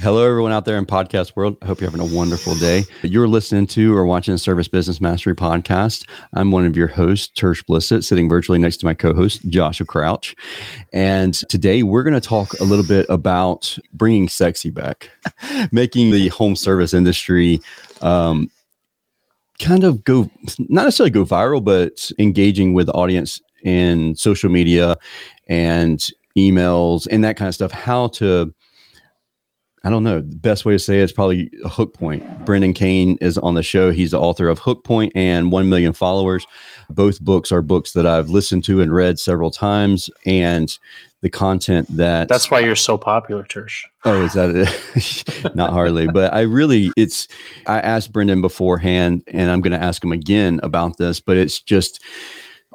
Hello, everyone out there in podcast world. I hope you're having a wonderful day. You're listening to or watching the Service Business Mastery podcast. I'm one of your hosts, Tersh Blissett, sitting virtually next to my co-host, Joshua Crouch. And today we're going to talk a little bit about bringing sexy back, making the home service industry um, kind of go, not necessarily go viral, but engaging with the audience in social media and emails and that kind of stuff. How to I don't know. The best way to say it is probably a hook point. Brendan Kane is on the show. He's the author of Hook Point and 1 Million Followers. Both books are books that I've listened to and read several times. And the content that. That's why you're so popular, Tersh. Oh, is that it? Not hardly. But I really, it's, I asked Brendan beforehand, and I'm going to ask him again about this, but it's just,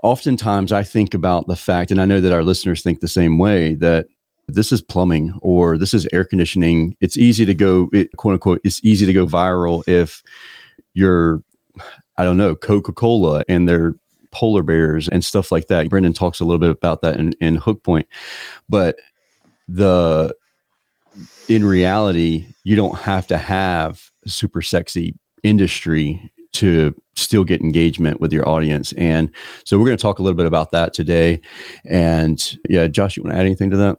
oftentimes I think about the fact, and I know that our listeners think the same way, that this is plumbing or this is air conditioning. It's easy to go, it, quote unquote, it's easy to go viral if you're, I don't know, Coca Cola and their polar bears and stuff like that. Brendan talks a little bit about that in, in Hook Point. But the, in reality, you don't have to have super sexy industry to still get engagement with your audience. And so we're going to talk a little bit about that today. And yeah, Josh, you want to add anything to that?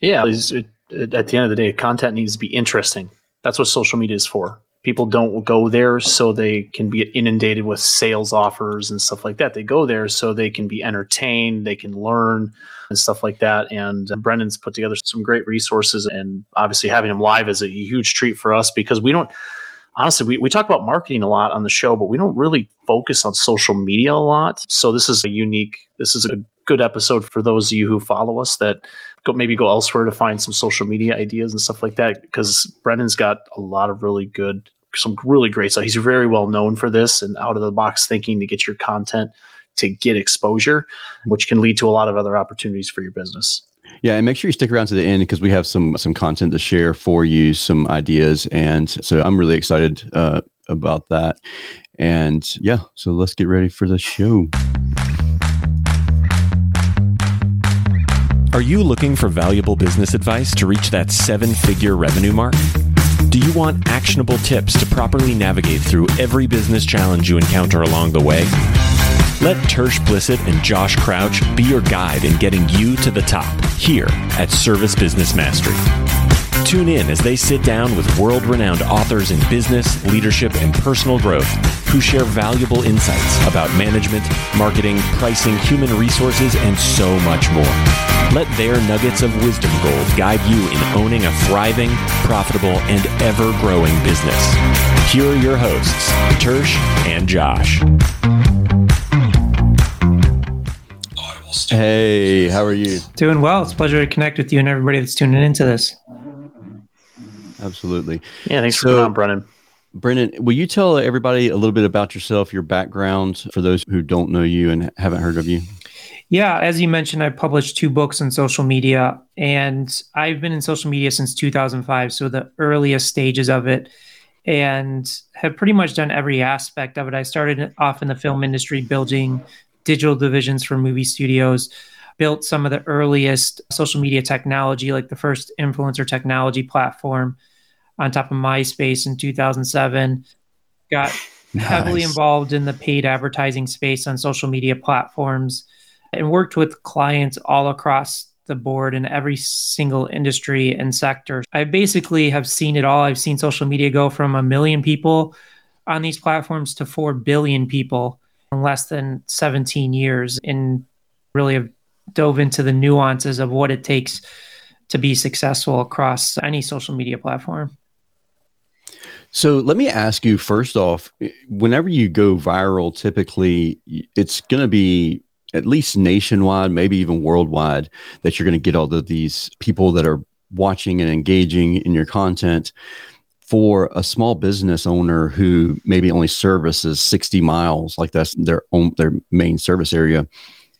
Yeah, it, it, at the end of the day, content needs to be interesting. That's what social media is for. People don't go there so they can be inundated with sales offers and stuff like that. They go there so they can be entertained, they can learn and stuff like that. And Brendan's put together some great resources, and obviously having him live is a huge treat for us because we don't honestly, we, we talk about marketing a lot on the show, but we don't really focus on social media a lot. So this is a unique, this is a good episode for those of you who follow us that go maybe go elsewhere to find some social media ideas and stuff like that. Because Brendan's got a lot of really good, some really great stuff. He's very well known for this and out of the box thinking to get your content to get exposure, which can lead to a lot of other opportunities for your business. Yeah, and make sure you stick around to the end because we have some some content to share for you, some ideas, and so I'm really excited uh, about that. And yeah, so let's get ready for the show. Are you looking for valuable business advice to reach that seven figure revenue mark? Do you want actionable tips to properly navigate through every business challenge you encounter along the way? Let Tersh Blissett and Josh Crouch be your guide in getting you to the top here at Service Business Mastery. Tune in as they sit down with world renowned authors in business, leadership, and personal growth who share valuable insights about management, marketing, pricing, human resources, and so much more. Let their nuggets of wisdom gold guide you in owning a thriving, profitable, and ever growing business. Here are your hosts, Tersh and Josh. Hey, how are you? Doing well. It's a pleasure to connect with you and everybody that's tuning into this. Absolutely. Yeah, thanks so, for coming on, Brennan. Brennan, will you tell everybody a little bit about yourself, your background, for those who don't know you and haven't heard of you? Yeah, as you mentioned, I published two books on social media, and I've been in social media since 2005, so the earliest stages of it, and have pretty much done every aspect of it. I started off in the film industry, building digital divisions for movie studios, built some of the earliest social media technology, like the first influencer technology platform on top of MySpace in 2007. Got nice. heavily involved in the paid advertising space on social media platforms and worked with clients all across the board in every single industry and sector. I basically have seen it all. I've seen social media go from a million people on these platforms to 4 billion people in less than 17 years and really have dove into the nuances of what it takes to be successful across any social media platform. So let me ask you first off, whenever you go viral, typically it's going to be at least nationwide, maybe even worldwide, that you're going to get all of these people that are watching and engaging in your content for a small business owner who maybe only services 60 miles, like that's their own their main service area,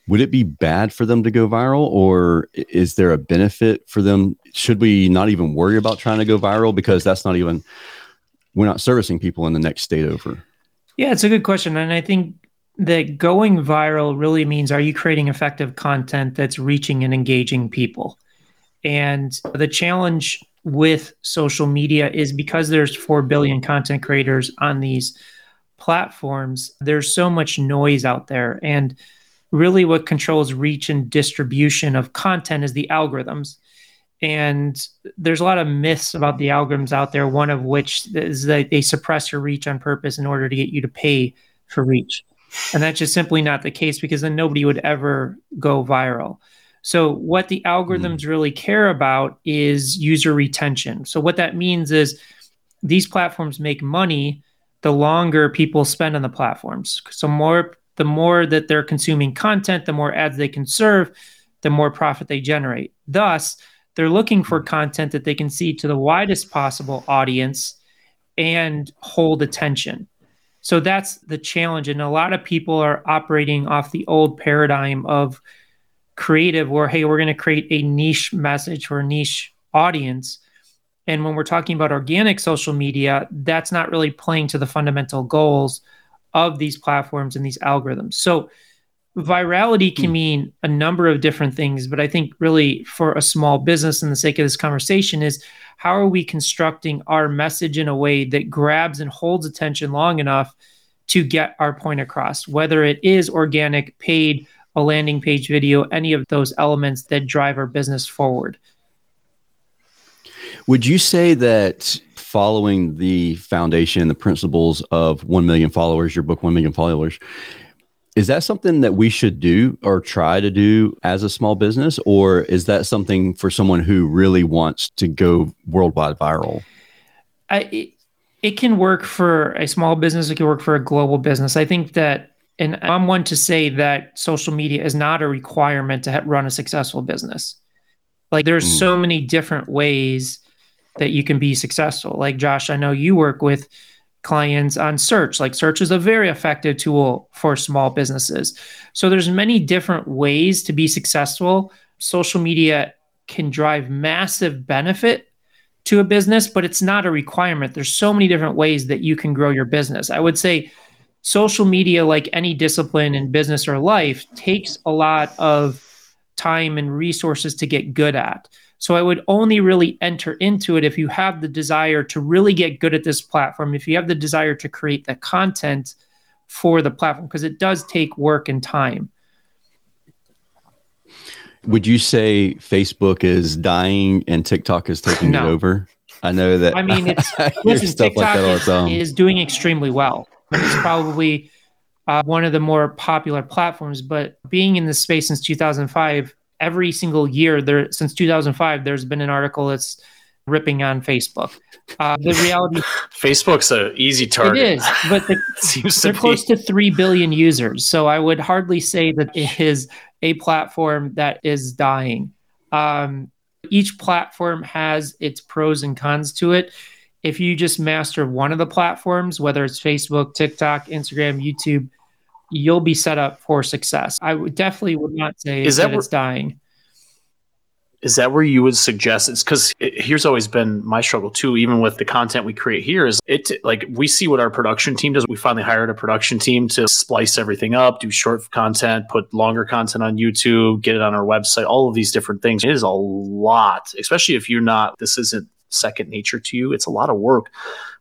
would it be bad for them to go viral or is there a benefit for them? Should we not even worry about trying to go viral because that's not even we're not servicing people in the next state over? Yeah, it's a good question. And I think that going viral really means are you creating effective content that's reaching and engaging people? And the challenge with social media is because there's 4 billion content creators on these platforms, there's so much noise out there. And really, what controls reach and distribution of content is the algorithms. And there's a lot of myths about the algorithms out there, one of which is that they suppress your reach on purpose in order to get you to pay for reach. And that's just simply not the case because then nobody would ever go viral. So, what the algorithms mm. really care about is user retention. So, what that means is these platforms make money the longer people spend on the platforms. So, more the more that they're consuming content, the more ads they can serve, the more profit they generate. Thus, they're looking for content that they can see to the widest possible audience and hold attention. So that's the challenge. And a lot of people are operating off the old paradigm of creative, where, hey, we're going to create a niche message for a niche audience. And when we're talking about organic social media, that's not really playing to the fundamental goals of these platforms and these algorithms. So, virality can hmm. mean a number of different things, but I think really for a small business, in the sake of this conversation, is how are we constructing our message in a way that grabs and holds attention long enough to get our point across, whether it is organic, paid, a landing page video, any of those elements that drive our business forward. Would you say that following the foundation, the principles of 1 million followers, your book, 1 million followers, is that something that we should do or try to do as a small business? Or is that something for someone who really wants to go worldwide viral? I, it, it can work for a small business, it can work for a global business. I think that, and I'm one to say that social media is not a requirement to run a successful business. Like there's mm. so many different ways that you can be successful. Like Josh, I know you work with clients on search. Like search is a very effective tool for small businesses. So there's many different ways to be successful. Social media can drive massive benefit to a business but it's not a requirement. There's so many different ways that you can grow your business. I would say social media like any discipline in business or life takes a lot of time and resources to get good at so I would only really enter into it if you have the desire to really get good at this platform, if you have the desire to create the content for the platform, because it does take work and time. Would you say Facebook is dying and TikTok is taking no. it over? I know that. I mean, it's listen, TikTok like is, is, doing extremely well. It's probably uh, one of the more popular platforms, but being in this space since 2005, every single year there since 2005 there's been an article that's ripping on facebook. Uh, the reality facebook's an easy target. it is but the, they're close to 3 billion users so i would hardly say that it is a platform that is dying. Um, each platform has its pros and cons to it. If you just master one of the platforms whether it's facebook tiktok instagram youtube you'll be set up for success. I would definitely would not say is that, that where, it's dying. Is that where you would suggest it's because it, here's always been my struggle too, even with the content we create here is it like we see what our production team does. We finally hired a production team to splice everything up, do short content, put longer content on YouTube, get it on our website, all of these different things. It is a lot, especially if you're not, this isn't second nature to you. It's a lot of work.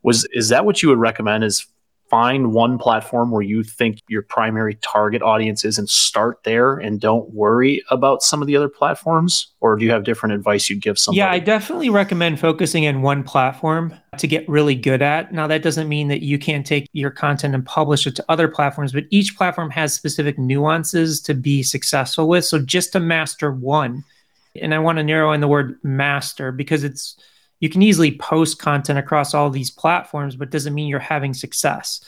Was is that what you would recommend is find one platform where you think your primary target audience is and start there and don't worry about some of the other platforms? Or do you have different advice you'd give somebody? Yeah i definitely recommend focusing in one platform to get really good at. Now that doesn't mean that you can't take your content and publish it to other platforms but each platform has specific nuances to be successful with. So just to master one and i want to narrow in the word master because it's you can easily post content across all these platforms, but doesn't mean you're having success.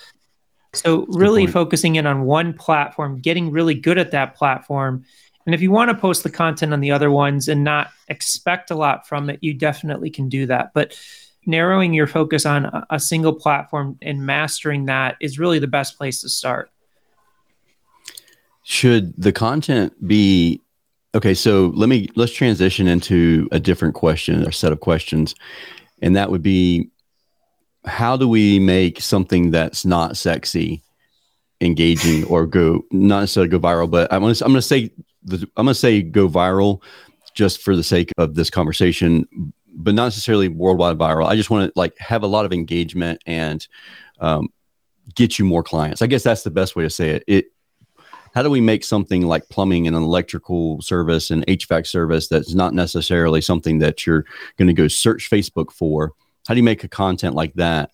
So, really focusing in on one platform, getting really good at that platform. And if you want to post the content on the other ones and not expect a lot from it, you definitely can do that. But narrowing your focus on a, a single platform and mastering that is really the best place to start. Should the content be Okay, so let me let's transition into a different question or set of questions, and that would be, how do we make something that's not sexy, engaging, or go not necessarily go viral? But I'm gonna I'm gonna say the, I'm gonna say go viral, just for the sake of this conversation. but not necessarily worldwide viral. I just want to like have a lot of engagement and um, get you more clients. I guess that's the best way to say it. It how do we make something like plumbing and an electrical service and HVAC service that's not necessarily something that you're going to go search Facebook for? How do you make a content like that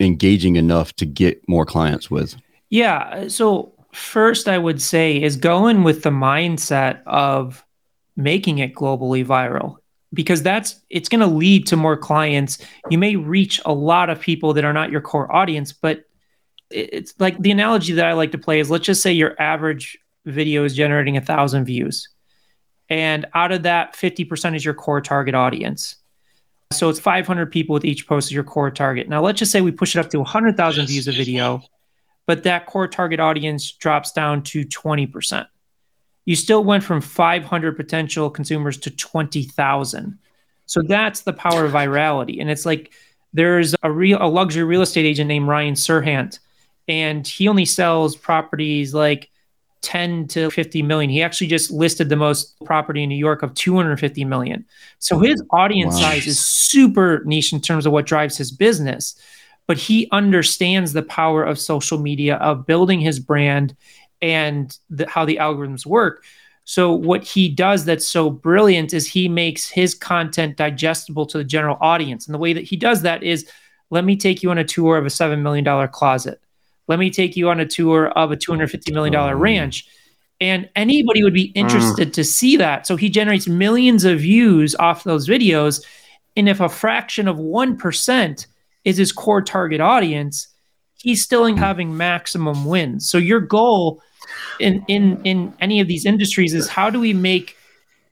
engaging enough to get more clients with? Yeah. So, first, I would say is going with the mindset of making it globally viral because that's it's going to lead to more clients. You may reach a lot of people that are not your core audience, but it's like the analogy that I like to play is let's just say your average video is generating a thousand views. And out of that, 50% is your core target audience. So it's 500 people with each post is your core target. Now, let's just say we push it up to 100,000 views a video, but that core target audience drops down to 20%. You still went from 500 potential consumers to 20,000. So that's the power of virality. And it's like there's a real a luxury real estate agent named Ryan Serhant, and he only sells properties like 10 to 50 million. He actually just listed the most property in New York of 250 million. So his audience wow. size is super niche in terms of what drives his business. But he understands the power of social media, of building his brand and the, how the algorithms work. So what he does that's so brilliant is he makes his content digestible to the general audience. And the way that he does that is let me take you on a tour of a $7 million closet let me take you on a tour of a $250 million oh, ranch. And anybody would be mm. interested to see that. So he generates millions of views off those videos. And if a fraction of 1% is his core target audience, he's still mm. having maximum wins. So your goal in in in any of these industries is how do we make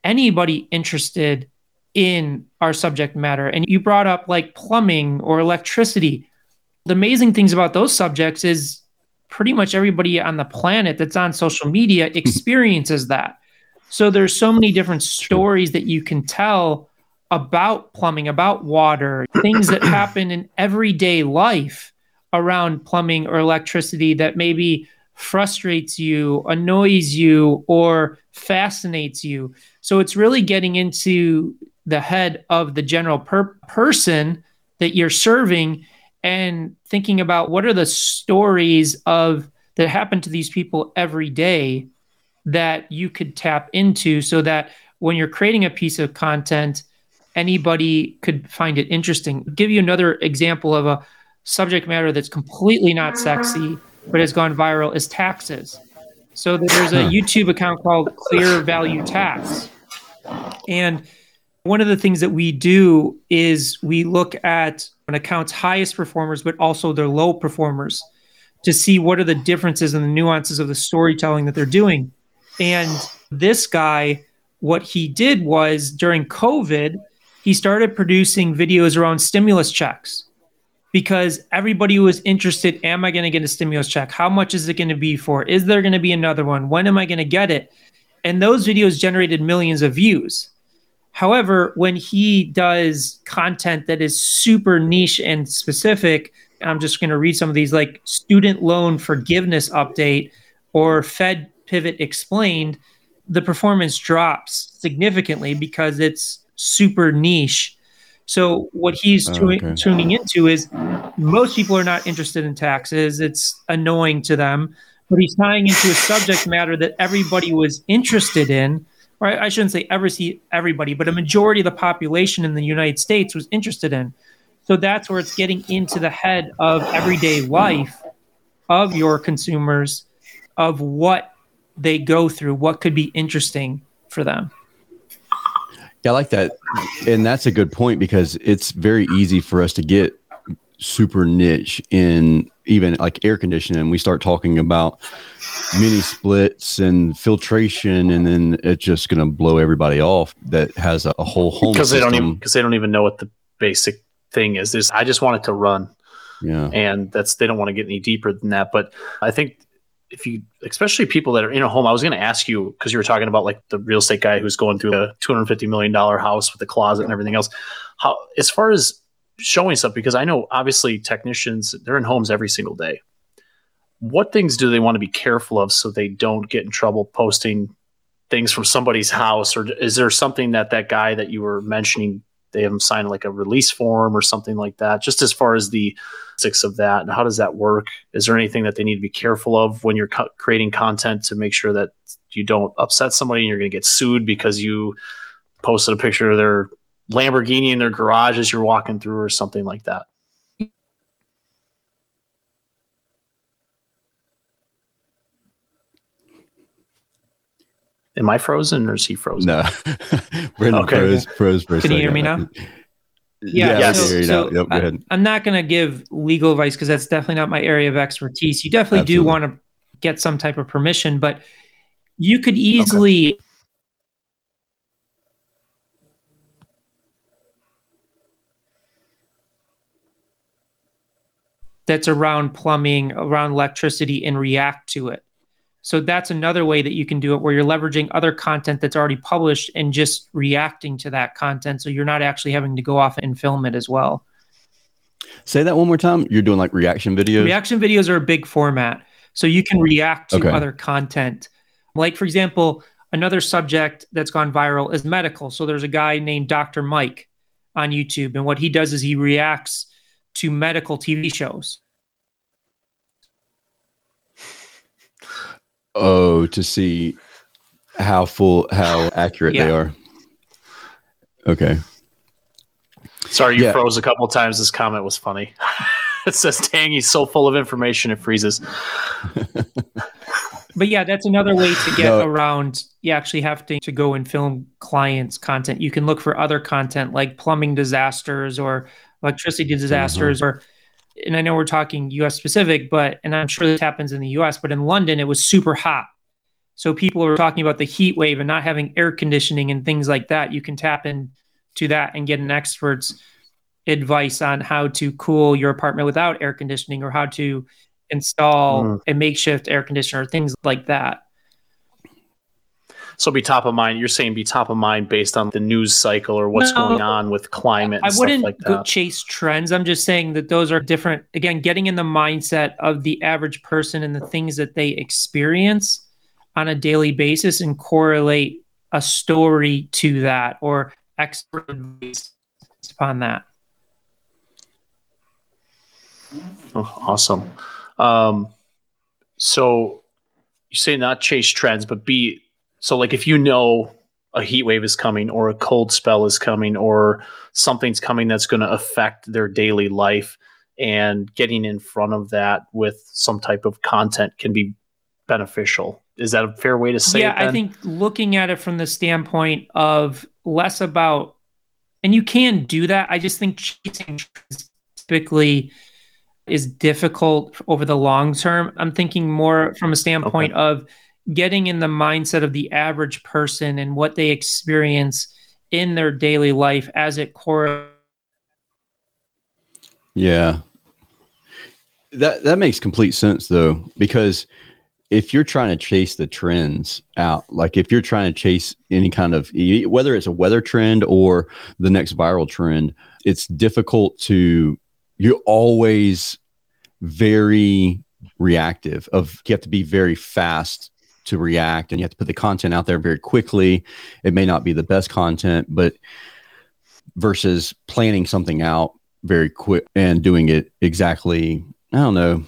anybody interested in our subject matter? And you brought up like plumbing or electricity the amazing things about those subjects is pretty much everybody on the planet that's on social media hmm. experiences that. So there's so many different stories that you can tell about plumbing, about water, things that happen in everyday life around plumbing or electricity that maybe frustrates you, annoys you, or fascinates you. So it's really getting into the head of the general per- person that you're serving and thinking about what are the stories of that happen to these people every day that you could tap into so that when you're creating a piece of content anybody could find it interesting. I'll give you another example of a subject matter that's completely not uh-huh. sexy but has gone viral is taxes. So there's a youtube account called ClearValue Tax. And one of the things that we do is we look at an account's highest performers, but also their low performers to see what are the differences and the nuances of the storytelling that they're doing. And this guy, what he did was during COVID, he started producing videos around stimulus checks because everybody was interested am I going to get a stimulus check? How much is it going to be for? Is there going to be another one? When am I going to get it? And those videos generated millions of views. However, when he does content that is super niche and specific, I'm just going to read some of these like student loan forgiveness update or Fed pivot explained, the performance drops significantly because it's super niche. So what he's oh, okay. tuning into is most people are not interested in taxes. It's annoying to them, but he's tying into a subject matter that everybody was interested in or I shouldn't say ever see everybody, but a majority of the population in the United States was interested in. So that's where it's getting into the head of everyday life of your consumers, of what they go through, what could be interesting for them. Yeah, I like that. And that's a good point because it's very easy for us to get super niche in even like air conditioning. We start talking about mini splits and filtration and then it's just going to blow everybody off that has a, a whole home because they don't even because they don't even know what the basic thing is. This i just want it to run. Yeah. And that's they don't want to get any deeper than that. But i think if you especially people that are in a home i was going to ask you because you were talking about like the real estate guy who's going through a 250 million dollar house with the closet and everything else. How as far as showing stuff because I know obviously technicians they're in homes every single day. What things do they want to be careful of so they don't get in trouble posting things from somebody's house, or is there something that that guy that you were mentioning they have them sign like a release form or something like that? Just as far as the six of that, and how does that work? Is there anything that they need to be careful of when you're co- creating content to make sure that you don't upset somebody and you're going to get sued because you posted a picture of their Lamborghini in their garage as you're walking through or something like that? Am I frozen or is he frozen? No, Brendan Okay. froze, froze for a Can you hear me now? Yeah, Yes. I can hear you now. Yep, go I- ahead. I'm not going to give legal advice because that's definitely not my area of expertise. You definitely do want to get some type of permission, but you could easily that's around plumbing, around electricity, and react to it. So that's another way that you can do it where you're leveraging other content that's already published and just reacting to that content. So you're not actually having to go off and film it as well. Say that one more time. You're doing like reaction videos. Reaction videos are a big format. So you can react to Okay. other content. Like, for example, another subject that's gone viral is medical. So there's a guy named Dr. Mike on YouTube. And what he does is he reacts to medical TV shows. oh, to see how full, how accurate they are. Okay. Sorry, you Yeah. froze a couple times. This comment was funny. it says, dang, he's so full of information, it freezes. But yeah, that's another way to get No. around you actually have to, to go and film clients' content. You can look for other content like plumbing disasters or electricity disasters or and I know we're talking US specific, but and I'm sure this happens in the US, but in London it was super hot. So people were talking about the heat wave and not having air conditioning and things like that. You can tap into that and get an expert's advice on how to cool your apartment without air conditioning or how to install Mm. a makeshift air conditioner, things like that. So be top of mind. You're saying be top of mind based on the news cycle or what's No. going on with climate I wouldn't like go chase trends. I'm just saying that those are different. Again, getting in the mindset of the average person and the things that they experience on a daily basis and correlate a story to that or expert advice upon that. Oh, awesome. Um, so you say not chase trends, but be so like if you know a heat wave is coming or a cold spell is coming or something's coming that's going to affect their daily life and getting in front of that with some type of content can be beneficial. Is that a fair way to say yeah, it? then? I think looking at it from the standpoint of less about, and you can do that. I just think chasing typically is difficult over the long term. I'm thinking more from a standpoint of getting in the mindset of the average person and what they experience in their daily life as it correlates. Yeah. That that makes complete sense though, because if you're trying to chase the trends out, like if you're trying to chase any kind of whether it's a weather trend or the next viral trend, it's difficult to you're always very reactive of you have to be very fast to react and you have to put the content out there very quickly. It may not be the best content, but versus planning something out very quick and doing it exactly i don't know.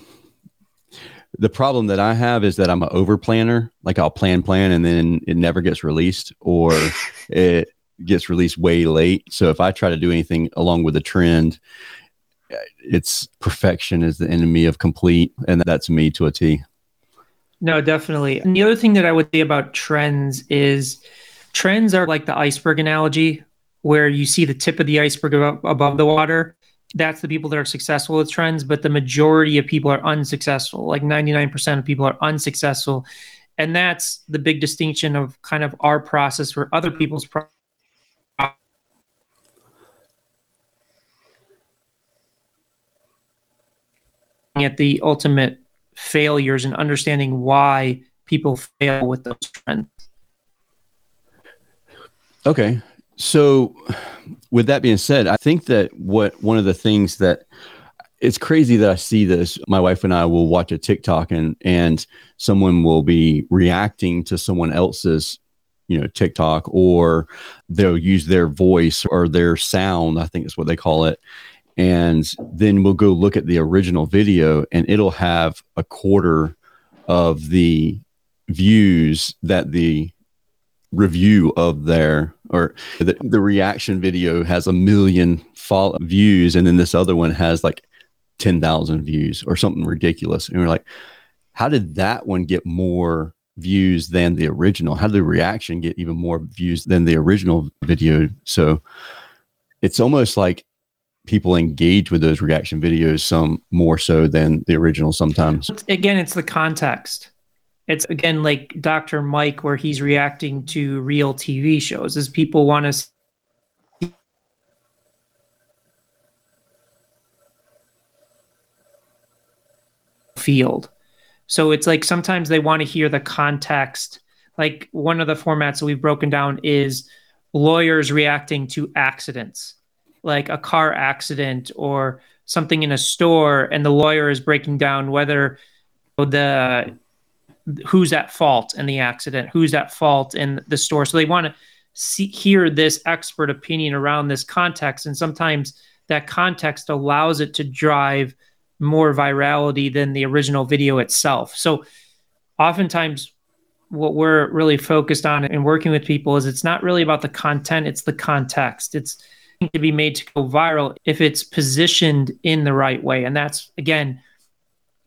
The problem that i have is that i'm an over planner like i'll plan plan and then it never gets released or it gets released way late. So if i try to do anything along with the trend it's perfection is the enemy of complete and that's me to a t No, definitely. And the other thing that I would say about trends is trends are like the iceberg analogy, where you see the tip of the iceberg above, the water. That's the people that are successful with trends, but the majority of people are unsuccessful. Like 99% of people are unsuccessful. And that's the big distinction of kind of our process for other people's at the ultimate failures and understanding why people fail with those trends. Okay. So with that being said, I think that what one of the things that it's crazy that I see this. My wife and I will watch a TikTok and and someone will be reacting to someone else's you know TikTok or they'll use their voice or their sound I think is what they call it and then we'll go look at the original video and it'll have a quarter of the views that the review of their or the, the reaction video has a million views and then this other one has like 10,000 views or something ridiculous. And we're like how did that one get more views than the original? How did the reaction get even more views than the original video? So it's almost like people engage with those reaction videos some more so than the original sometimes. Again, it's the context. It's again like Dr. Mike, where he's reacting to real TV shows, as people want to field. So it's like sometimes they want to hear the context. Like one of the formats that we've broken down is lawyers reacting to accidents like a car accident or something in a store and the lawyer is breaking down whether the who's at fault in the accident who's at fault in the store. So they want to see hear this expert opinion around this context and sometimes that context allows it to drive more virality than the original video itself. So oftentimes what we're really focused on and working with people is it's not really about the content it's the context. It's to be made to go viral if it's positioned in the right way. And that's again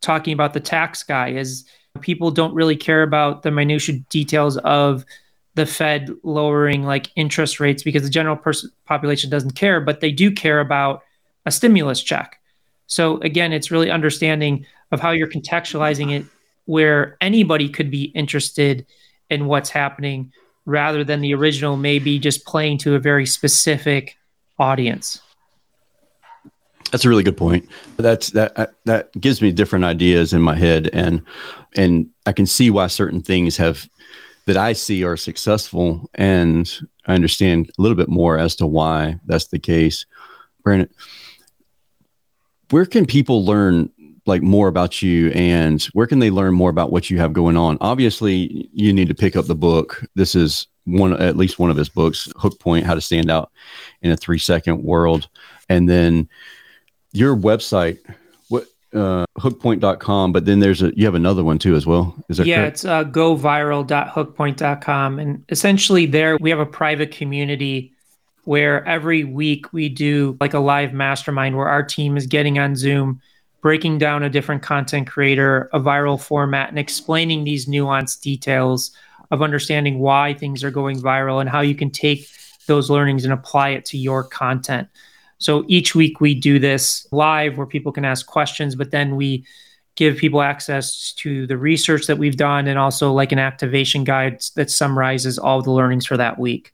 talking about the tax guy is people don't really care about the minutiae details of the Fed lowering like interest rates because the general pers- population doesn't care, but they do care about a stimulus check. So again, it's really understanding of how you're contextualizing it where anybody could be interested in what's happening rather than the original maybe just playing to a very specific audience. That's a really good point. That's that uh, that gives me different ideas in my head, and and I can see why certain things have that I see are successful, and I understand a little bit more as to why that's the case. Brandon, where can people learn like more about you and where can they learn more about what you have going on obviously you need to pick up the book this is one at least one of his books hook point how to stand out in a three second world. And then your website what uh hookpoint.com but then there's a you have another one too as well. Is that yeah correct? it's uh, goviral.hookpoint.com and essentially there we have a private community where every week we do like a live mastermind where our team is getting on zoom breaking down a different content creator a viral format and explaining these nuanced details of understanding why things are going viral and how you can take those learnings and apply it to your content. So each week we do this live where people can ask questions, but then we give people access to the research that we've done and also like an activation guide that summarizes all the learnings for that week.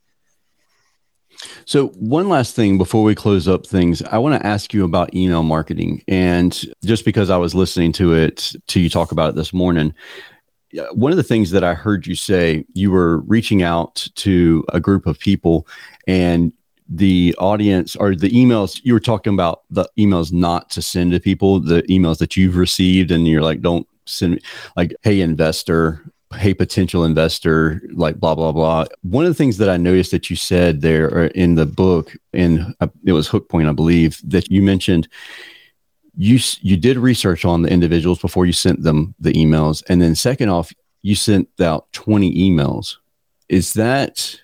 So, one last thing before we close up things, I want to ask you about email marketing. And just because I was listening to it, to you talk about it this morning, one of the things that I heard you say, you were reaching out to a group of people and the audience or the emails you were talking about the emails not to send to people, the emails that you've received, and you're like, don't send me like, hey, investor, hey, potential investor, like blah, blah, blah. One of the things that I noticed that you said there in the book, and uh, it was Hook Point, I believe, that you mentioned you you did research on the individuals before you sent them the emails and then second off you sent out 20 emails. Is that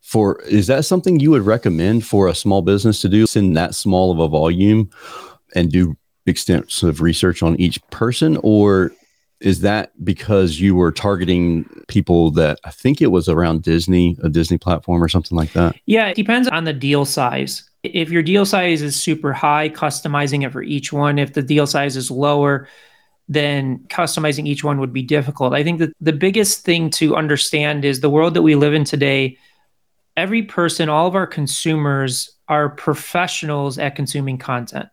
for is that something you would recommend for a small business to do send that small of a volume and do extensive research on each person? Or is that because you were targeting people that I think it was around Disney, a Disney platform or something like that? Yeah, it depends on the deal size if your deal size is super high, customizing it for each one. If the deal size is lower, then customizing each one would be difficult. I think that the biggest thing to understand is the world that we live in today. Every person, all of our consumers are professionals at consuming content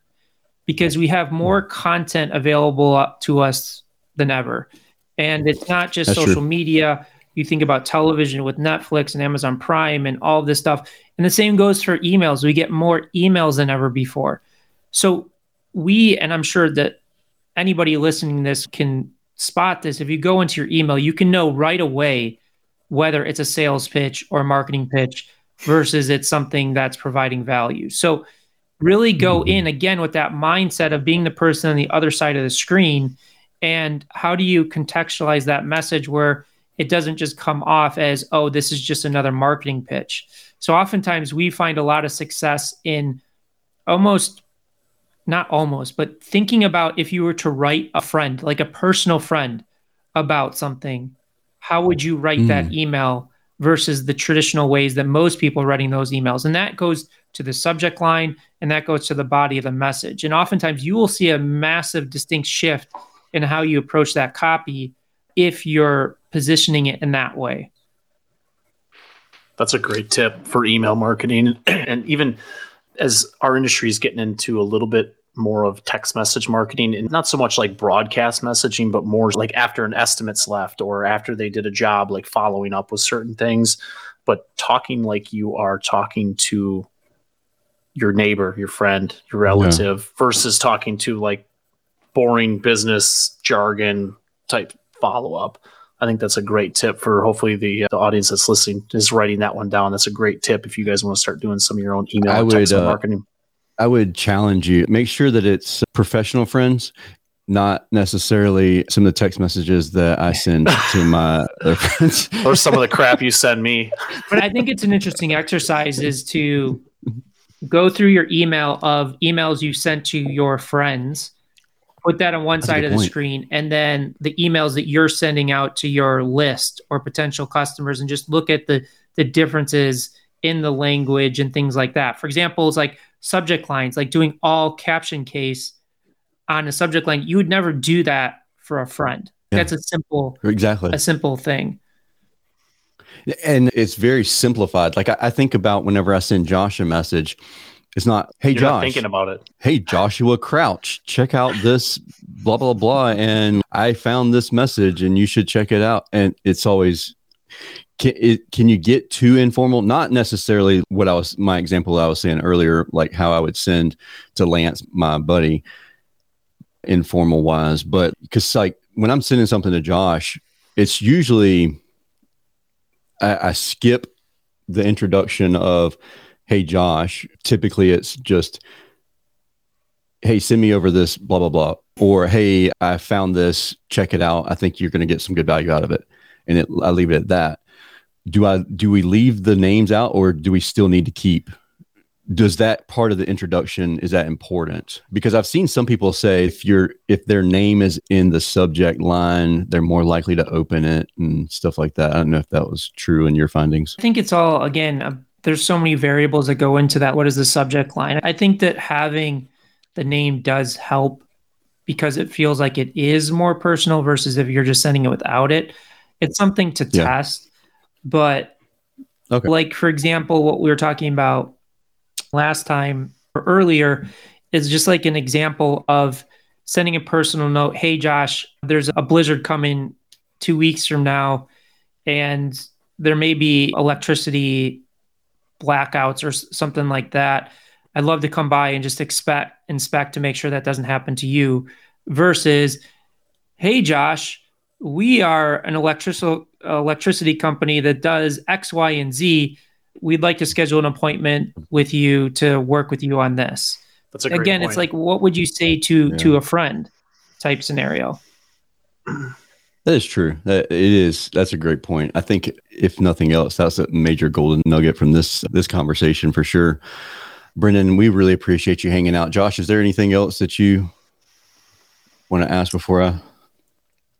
because we have more content available to us than ever. And it's not just That's social true. media. You think about television with Netflix and Amazon Prime and all this stuff. And the same goes for emails. We get more emails than ever before. So we, and I'm sure that anybody listening to this can spot this. If you go into your email, you can know right away whether it's a sales pitch or a marketing pitch versus it's something that's providing value. So really go mm-hmm. in again with that mindset of being the person on the other side of the screen and how do you contextualize that message where it doesn't just come off as oh this is just another marketing pitch so oftentimes we find a lot of success in almost not almost but thinking about if you were to write a friend like a personal friend about something how would you write mm. that email versus the traditional ways that most people are writing those emails. And that goes to the subject line and that goes to the body of the message. And oftentimes you will see a massive distinct shift in how you approach that copy if you're positioning it in that way. That's a great tip for email marketing. and even as our industry is getting into a little bit more of text message marketing and not so much like broadcast messaging, but more like after an estimate's left or after they did a job, like following up with certain things, but talking like you are talking to your neighbor, your friend, your relative yeah. versus talking to like boring business jargon type follow up. I think that's a great tip for hopefully the, uh, the audience that's listening is writing that one down. That's a great tip if you guys want to start doing some of your own email I would, uh, marketing. I would challenge you. Make sure that it's professional friends, not necessarily some of the text messages that I send to my other friends. or some of the crap you send me. But I think it's an interesting exercise is to go through your email of emails you sent to your friends, put that on one That's side of the point. screen, and then the emails that you're sending out to your list or potential customers and just look at the the differences in the language and things like that. For example, it's like subject lines, like doing all caption case on a subject line. You would never do that for a friend. Yeah. That's a simple, exactly a simple thing. And it's very simplified. Like I, I think about whenever I send Josh a message, it's not, hey You're Josh, not thinking about it. Hey Joshua Crouch, check out this blah blah blah, and I found this message, and you should check it out. And it's always can, it, can you get too informal? Not necessarily what I was my example I was saying earlier, like how I would send to Lance, my buddy, informal wise, but because like when I'm sending something to Josh, it's usually I, I skip the introduction of hey Josh. Typically, it's just hey send me over this blah blah blah. Or hey I found this check it out. I think you're going to get some good value out of it, and it, I leave it at that. Do I do we leave the names out or do we still need to keep does that part of the introduction is that important? Because i've seen some people say if you're if their name is in the subject line they're more likely to open it and stuff like that. I don't know if that was true in your findings. I think it's all again there's so many variables that go into that what is the subject line i think that having the name does help because it feels like it is more personal versus if you're just sending it without it it's something to yeah. test but okay. like for example, what we were talking about last time or earlier is just like an example of sending a personal note. Hey Josh, there's a blizzard coming two weeks from now, and there may be electricity blackouts or something like that. I'd love to come by and just expect inspect to make sure that doesn't happen to you. Versus, hey Josh, we are an electrical electricity company that does X, Y, and Z. We'd like to schedule an appointment with you to work with you on this. That's again, point. it's like what would you say to yeah. to a friend type scenario? That is true. That it is. That's a great point. I think if nothing else, that's a major golden nugget from this this conversation for sure. Brendan, we really appreciate you hanging out. Josh, is there anything else that you want to ask before I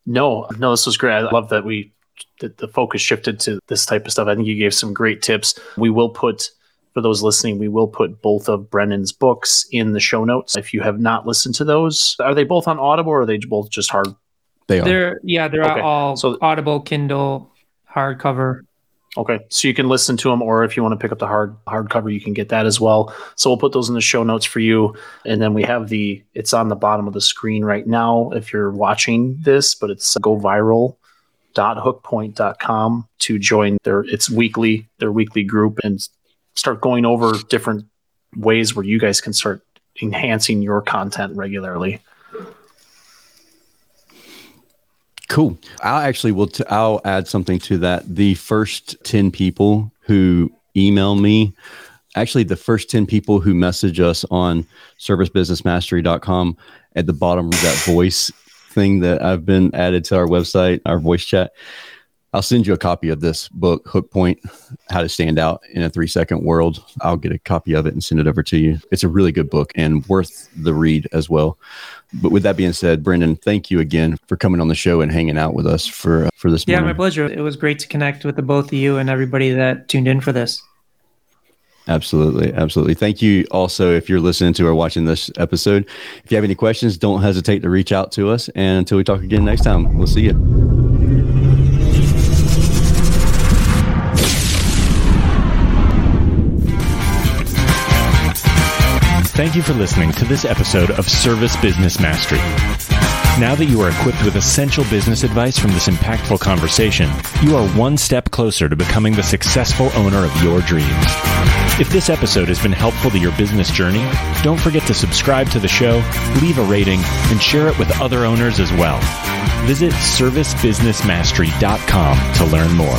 no, no, this was great. I love that we that the focus shifted to this type of stuff. I think you gave some great tips. We will put for those listening, we will put both of Brennan's books in the show notes. If you have not listened to those, are they both on Audible or are they both just hard? They are. They're yeah, they're okay. all so, Audible, Kindle, hardcover. Okay, so you can listen to them, or if you want to pick up the hard hardcover, you can get that as well. So we'll put those in the show notes for you, and then we have the it's on the bottom of the screen right now if you're watching this, but it's go viral hookpoint.com to join their it's weekly their weekly group and start going over different ways where you guys can start enhancing your content regularly Cool. I'll actually will. T- I'll add something to that. The first ten people who email me, actually, the first ten people who message us on servicebusinessmastery.com at the bottom of that voice thing that I've been added to our website, our voice chat. I'll send you a copy of this book, Hook Point How to Stand Out in a Three Second World. I'll get a copy of it and send it over to you. It's a really good book and worth the read as well. But with that being said, Brendan, thank you again for coming on the show and hanging out with us for uh, for this. Yeah, morning. my pleasure. It was great to connect with the both of you and everybody that tuned in for this. Absolutely. Absolutely. Thank you also if you're listening to or watching this episode. If you have any questions, don't hesitate to reach out to us. And until we talk again next time, we'll see you. Thank you for listening to this episode of Service Business Mastery. Now that you are equipped with essential business advice from this impactful conversation, you are one step closer to becoming the successful owner of your dreams. If this episode has been helpful to your business journey, don't forget to subscribe to the show, leave a rating, and share it with other owners as well. Visit servicebusinessmastery.com to learn more.